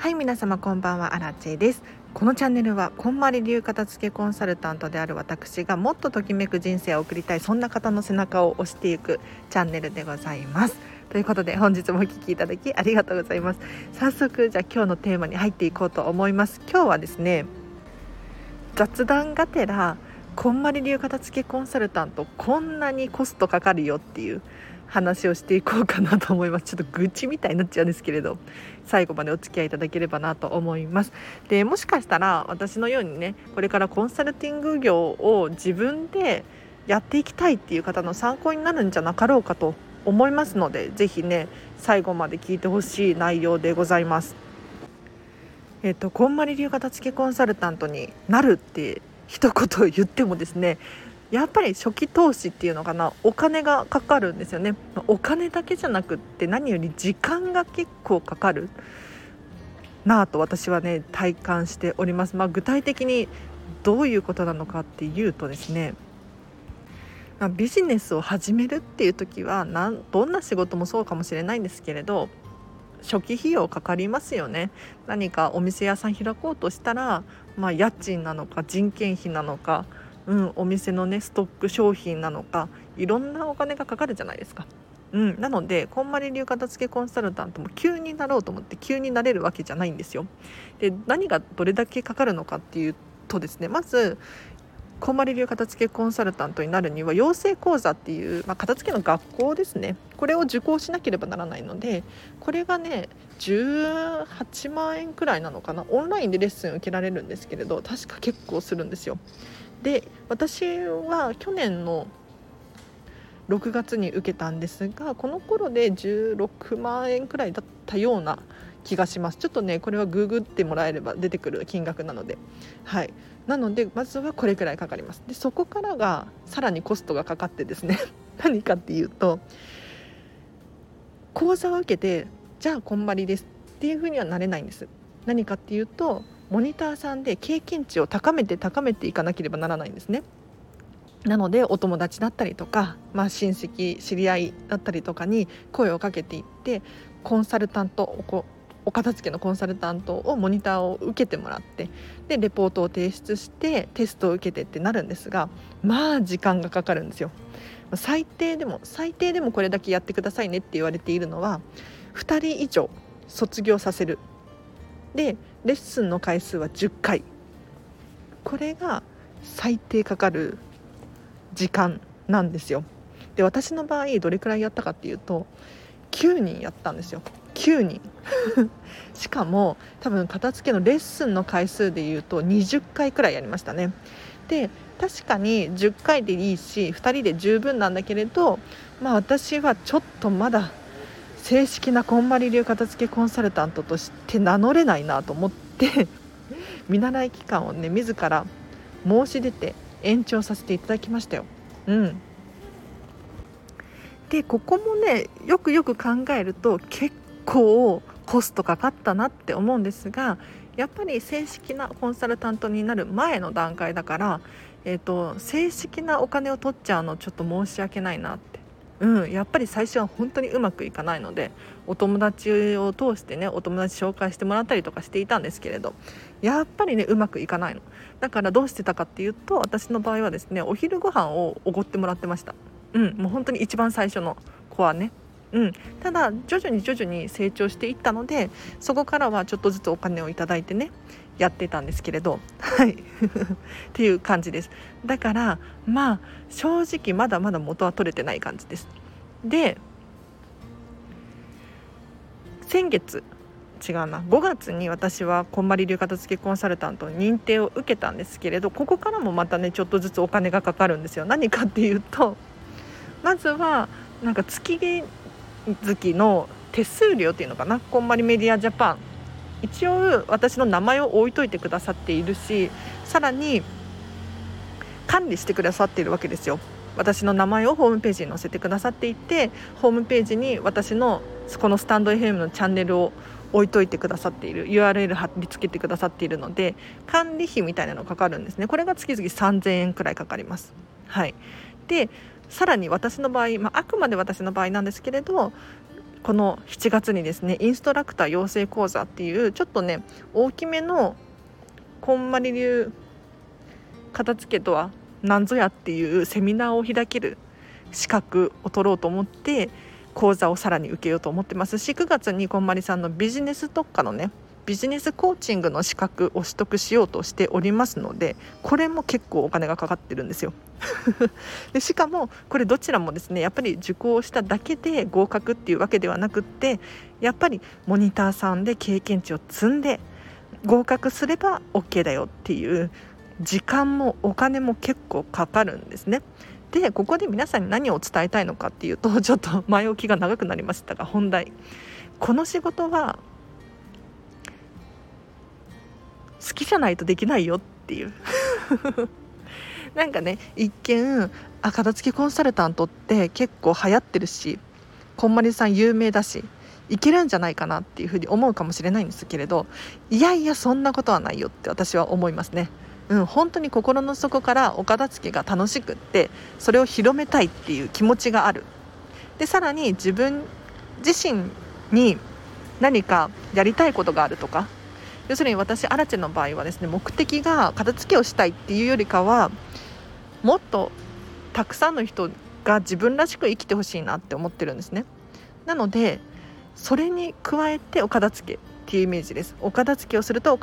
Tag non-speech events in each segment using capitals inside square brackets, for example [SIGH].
はい皆様こんばんはアラチェです。このチャンネルはこんまり流片付けコンサルタントである私がもっとときめく人生を送りたいそんな方の背中を押していくチャンネルでございます。ということで本日もお聴きいただきありがとうございます。早速じゃあ今日のテーマに入っていこうと思います。今日はですね雑談がてらこんまり流片付けコンサルタントこんなにコストかかるよっていう話をしていこうかなと思います。ちょっと愚痴みたいになっちゃうんですけれど。最後までお付き合いいただければなと思います。でもしかしたら私のようにねこれからコンサルティング業を自分でやっていきたいっていう方の参考になるんじゃなかろうかと思いますので是非ね最後まで聞いてほしい内容でございます。えっ、とこんまり流片付けコンサルタントになるって一言言ってもですねやっぱり初期投資っていうのかなお金がかかるんですよね。お金だけじゃなくって何より時間が結構かかるなぁと私はね体感しております、まあ、具体的にどういうことなのかっていうとですね、ま、ビジネスを始めるっていう時はなんどんな仕事もそうかもしれないんですけれど初期費用かかりますよね。何かお店屋さん開こうとしたら、まあ、家賃なのか人件費なのかうん、お店のねストック商品なのかいろんなお金がかかるじゃないですか。うん、なのでこんまり流片付けコンサルタントも急になろうと思って急になれるわけじゃないんですよ。で何がどれだけかかるのかっていうとですねまずこんまり流片付けコンサルタントになるには養成講座っていう、まあ、片付けの学校ですねこれを受講しなければならないのでこれがね18万円くらいなのかなオンラインでレッスン受けられるんですけれど確か結構するんですよ。で私は去年の6月に受けたんですがこの頃で16万円くらいだったような気がします。ちょっとねこれはググってもらえれば出てくる金額なので。はい。なのでまずはこれくらいかかります。でそこからがさらにコストがかかってですね。[LAUGHS] 何かっていうと講座を受けてじゃあこんまりですっていうふうにはなれないんです。何かっていうとモニターさんで経験値を高めて高めていかなければならないんですね。なのでお友達だったりとか、まあ、親戚知り合いだったりとかに声をかけていってコンサルタントお片付けのコンサルタントをモニターを受けてもらってでレポートを提出してテストを受けてってなるんですがまあ時間がかかるんですよ。最低でも最低でもこれだけやってくださいねって言われているのは2人以上卒業させるでレッスンの回数は10回。これが最低かかる時間なんですよ。で私の場合どれくらいやったかっていうと9人やったんですよ。9人。[LAUGHS] しかも多分片付けのレッスンの回数でいうと20回くらいやりましたね。で確かに10回でいいし2人で十分なんだけれどまあ私はちょっとまだ正式なこんまり流片付けコンサルタントとして名乗れないなと思って [LAUGHS] 見習い期間をね自ら申し出て延長させていただきましたよ。うん、でここもねよくよく考えると結構コストかかったなって思うんですがやっぱり正式なコンサルタントになる前の段階だから、えーと正式なお金を取っちゃうのちょっと申し訳ないなってうん、やっぱり最初は本当にうまくいかないのでお友達を通してねお友達紹介してもらったりとかしていたんですけれどやっぱりねうまくいかないの。だからどうしてたかっていうと私の場合はですねお昼ご飯をおごってもらってました。うんもう本当に一番最初の子はね。うん、ただ徐々に徐々に成長していったのでそこからはちょっとずつお金をいただいてねやってたんですけれど。はい。[LAUGHS] っていう感じです。だからまあ正直まだまだ元は取れてない感じです。で先月違うな。5月に私はこんまり流片付けコンサルタント認定を受けたんですけれどここからもまたねちょっとずつお金がかかるんですよ。何かっていうとまずはなんか月月の手数料っていうのかな。こんまりメディアジャパン一応私の名前を置いといてくださっているしさらに管理してくださっているわけですよ。私の名前をホームページに載せてくださっていてホームページに私のこのスタンド FM のチャンネルを置いといてくださっている URL 貼り付けてくださっているので管理費みたいなのかかるんですね。これが月々3000円くらいかかります。はい。でさらに私の場合、まあ、あくまで私の場合なんですけれどこの7月にですねインストラクター養成講座っていうちょっとね大きめのこんまり流片付けとは何ぞやっていうセミナーを開ける資格を取ろうと思って講座をさらに受けようと思ってますし9月にこんまりさんのビジネス特化のねビジネスコーチングの資格を取得しようとしておりますのでこれも結構お金がかかってるんですよ。[LAUGHS] でしかもこれどちらもですねやっぱり受講しただけで合格っていうわけではなくってやっぱりモニターさんで経験値を積んで合格すれば OK だよっていう時間もお金も結構かかるんですね。でここで皆さんに何を伝えたいのかっていうと [LAUGHS] ちょっと前置きが長くなりましたが本題この仕事は好きじゃないとできないよっていうなんかね一見あ片付けコンサルタントって結構流行ってるしこんまりさん有名だしいけるんじゃないかなっていうふうに思うかもしれないんですけれどいやいやそんなことはないよって私は思いますね。うん、本当に心の底からお片付けが楽しくってそれを広めたいっていう気持ちがあるでさらに自分自身に何かやりたいことがあるとか要するに私アラチェの場合はですね目的が片付けをしたいっていうよりかはもっとたくさんの人が自分らしく生きてほしいなって思ってるんですね。なのでそれに加えてお片付けっていうイメージです。お片付けをすると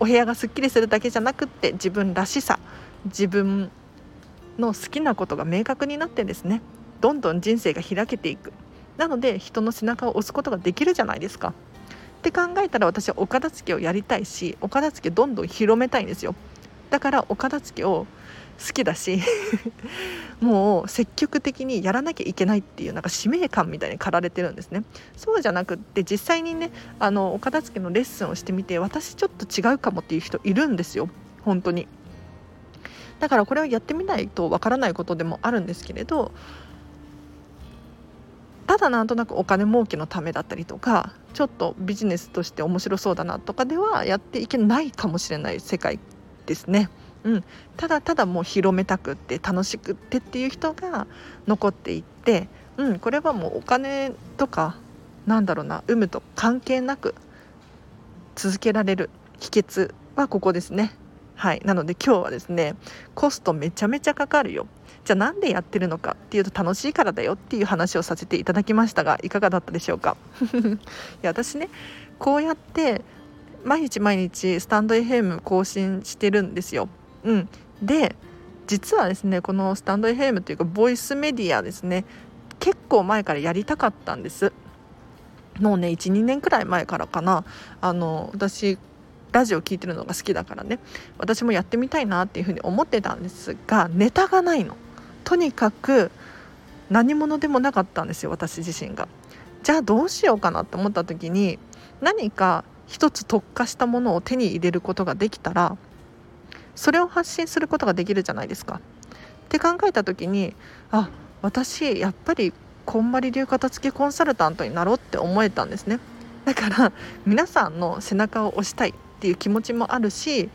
お部屋がすっきりするだけじゃなくって自分らしさ自分の好きなことが明確になってですねどんどん人生が開けていく。なので人の背中を押すことができるじゃないですか。って考えたら私はお片付けをやりたいしお片付けどんどん広めたいんですよ。だからお片付けを好きだし [LAUGHS] もう積極的にやらなきゃいけないっていうなんか使命感みたいに駆られてるんですね。そうじゃなくって実際にねあのお片付けのレッスンをしてみて私ちょっと違うかもっていう人いるんですよ。本当に。だからこれをやってみないとわからないことでもあるんですけれどただなんとなくお金儲けのためだったりとかちょっとビジネスとして面白そうだなとかではやっていけないかもしれない世界ですね。うん、ただただもう広めたくって楽しくってっていう人が残っていって、うん、これはもうお金とかなんだろうな有無と関係なく続けられる。秘訣はここですね。はい、なので今日はですねコストめちゃめちゃかかるよ。じゃあなんでやってるのかっていうと楽しいからだよっていう話をさせていただきましたがいかがだったでしょうか？[LAUGHS] いや私ねこうやって毎日毎日スタンド FM 更新してるんですよ。うん、で実はですねこのスタンド FM というかボイスメディアですね結構前からやりたかったんです。もうね12年くらい前からかなあの私ラジオ聴いてるのが好きだからね私もやってみたいなっていうふうに思ってたんですがネタがないのとにかく何者でもなかったんですよ私自身が。じゃあどうしようかなって思った時に何か一つ特化したものを手に入れることができたらそれを発信することができるじゃないですか。って考えた時にあ私やっぱりこんまり流片付けコンサルタントになろうって思えたんですね。だから皆さんの背中を押したいっていう気持ちもあるし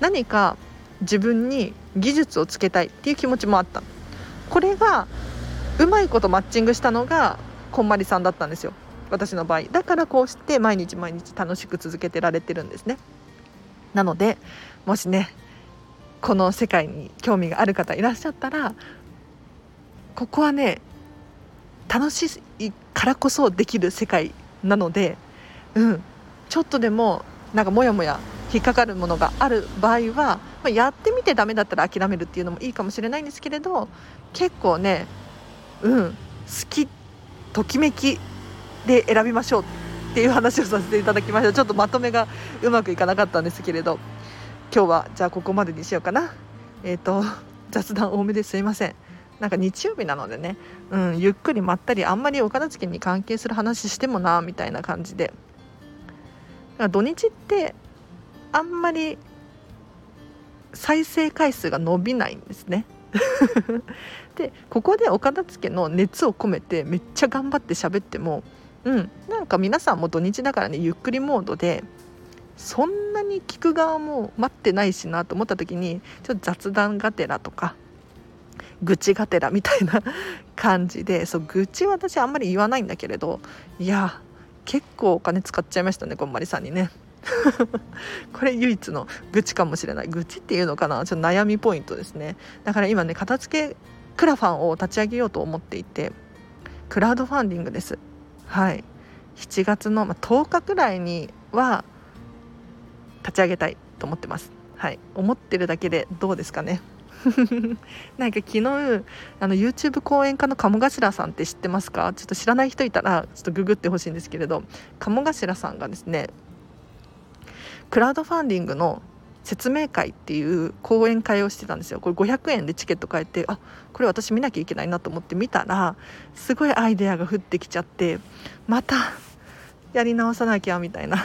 何か自分に技術をつけたいっていう気持ちもあった。これがうまいことマッチングしたのがこんまりさんだったんですよ。私の場合。だからこうして毎日毎日楽しく続けてられてるんですね。なのでもしねこの世界に興味がある方いらっしゃったらここはね楽しいからこそできる世界なので、うん、ちょっとでもなんかモヤモヤ引っかかるものがある場合は、まあ、やってみてダメだったら諦めるっていうのもいいかもしれないんですけれど結構ねうん好きときめきで選びましょうっていう話をさせていただきました。ちょっとまとめがうまくいかなかったんですけれど今日はじゃあここまでにしようかな。えっ、ー、と雑談多めですいません。なんか日曜日なのでね、うん、ゆっくりまったりあんまりお片付けに関係する話してもなみたいな感じで。土日ってあんまり再生回数が伸びないんですね。[LAUGHS] でここでお片付けの熱を込めてめっちゃ頑張って喋ってもうんなんか皆さんも土日だからねゆっくりモードでそんなに聞く側も待ってないしなと思った時にちょっと雑談がてらとか愚痴がてらみたいな [LAUGHS] 感じでそう愚痴は私あんまり言わないんだけれどいや結構お金使っちゃいましたねこんまりさんにね。[LAUGHS] これ唯一の愚痴かもしれない。愚痴っていうのかな？ちょっと悩みポイントですね。だから今ね片付けクラファンを立ち上げようと思っていてクラウドファンディングです。はい。7月の10日くらいには立ち上げたいと思ってます。はい。思ってるだけでどうですかね？[LAUGHS] なんか昨日あの YouTube 講演家の鴨頭さんって知ってますか？ちょっと知らない人いたらちょっとググってほしいんですけれど鴨頭さんがですねクラウドファンディングの説明会っていう講演会をしてたんですよ。これ500円でチケット買えてあこれ私見なきゃいけないなと思って見たらすごいアイデアが降ってきちゃってまたやり直さなきゃみたいな。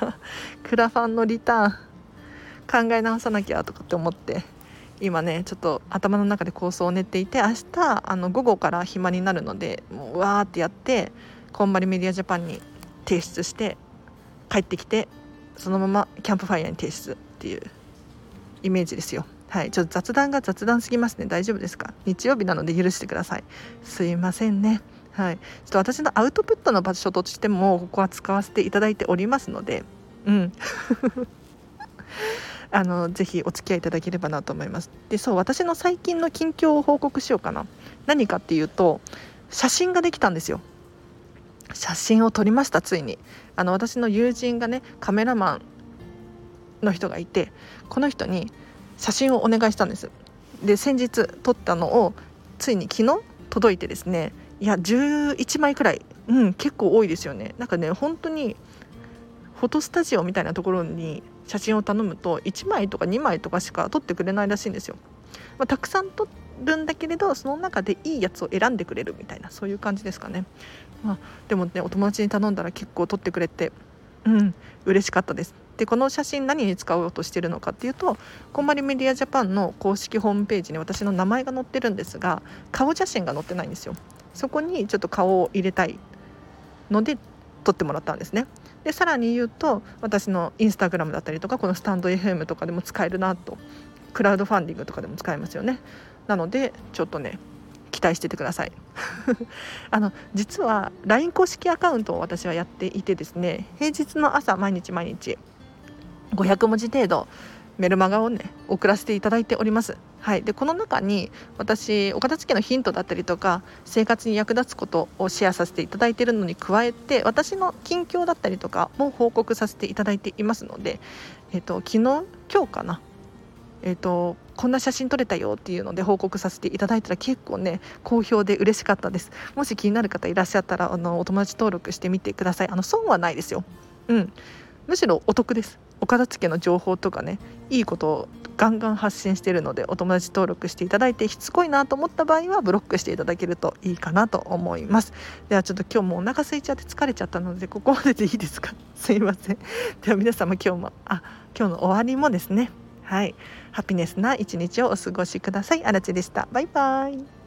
[LAUGHS] クラファンのリターン考え直さなきゃとかって思って今ねちょっと頭の中で構想を練っていて明日あの午後から暇になるのでもうわーってやってこんまりメディアジャパンに提出して帰ってきてそのままキャンプファイヤーに提出っていうイメージですよ。はい。ちょっと雑談が雑談すぎますね。大丈夫ですか？日曜日なので許してください。すいませんね。はい。ちょっと私のアウトプットの場所としてもここは使わせていただいておりますので。うん。[LAUGHS] あのぜひお付き合いいただければなと思います。でそう私の最近の近況を報告しようかな。何かっていうと写真ができたんですよ。写真を撮りましたついに。あの私の友人がねカメラマンの人がいてこの人に写真をお願いしたんです。で先日撮ったのをついに昨日届いてですねいや11枚くらいうん結構多いですよね。なんかね本当にフォトスタジオみたいなところに写真を頼むと1枚とか2枚とかしか撮ってくれないらしいんですよ、まあ、たくさん撮るんだけれどその中でいいやつを選んでくれるみたいなそういう感じですかね、まあ、でもねお友達に頼んだら結構撮ってくれてうん嬉しかったです。でこの写真何に使おうとしてるのかっていうとこんまりメディアジャパンの公式ホームページに私の名前が載ってるんですが顔写真が載ってないんですよ。そこにちょっと顔を入れたいので撮ってもらったんですね。でさらに言うと私のインスタグラムだったりとかこのスタンド FM とかでも使えるなと。クラウドファンディングとかでも使えますよね。なのでちょっとね期待しててください [LAUGHS] あの実は LINE 公式アカウントを私はやっていてですね平日の朝毎日毎日500文字程度メルマガをね送らせていただいております。はい、でこの中に私お片付けのヒントだったりとか生活に役立つことをシェアさせていただいているのに加えて私の近況だったりとかも報告させていただいていますので、えーと、昨日今日かな、えーと、こんな写真撮れたよっていうので報告させていただいたら結構ね好評で嬉しかったです。もし気になる方いらっしゃったらあのお友達登録してみてください。あの損はないですよ。うん。むしろお得です。お片付けの情報とかねいいことをガンガン発信しているのでお友達登録していただいてしつこいなと思った場合はブロックしていただけるといいかなと思います。ではちょっと今日もお腹空いちゃって疲れちゃったのでここまででいいですか？[LAUGHS] すいません。では皆様今日もあ今日の終わりもですね。はい。ハピネスな一日をお過ごしください。あらちでした。バイバイ。